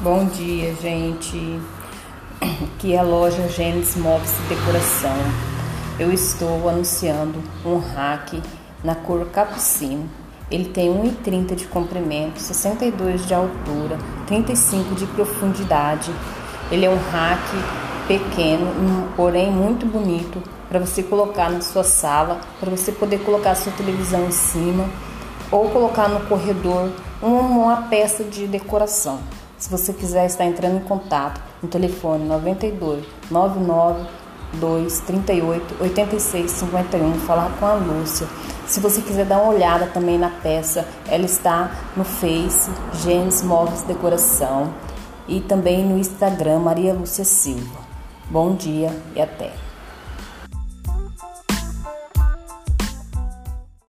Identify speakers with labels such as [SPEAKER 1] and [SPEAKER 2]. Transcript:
[SPEAKER 1] Bom dia, gente. Aqui é a loja Gênesis Móveis Decoração. Eu estou anunciando um rack na cor capucino. Ele tem 1,30 de comprimento, 62 de altura, 35 de profundidade. Ele é um rack pequeno, porém muito bonito para você colocar na sua sala, para você poder colocar a sua televisão em cima ou colocar no corredor uma peça de decoração. Se você quiser estar entrando em contato no telefone 92 99 2 38 86 51, falar com a Lúcia. Se você quiser dar uma olhada também na peça, ela está no Face Gênesis Móveis Decoração e também no Instagram Maria Lúcia Silva. Bom dia e até.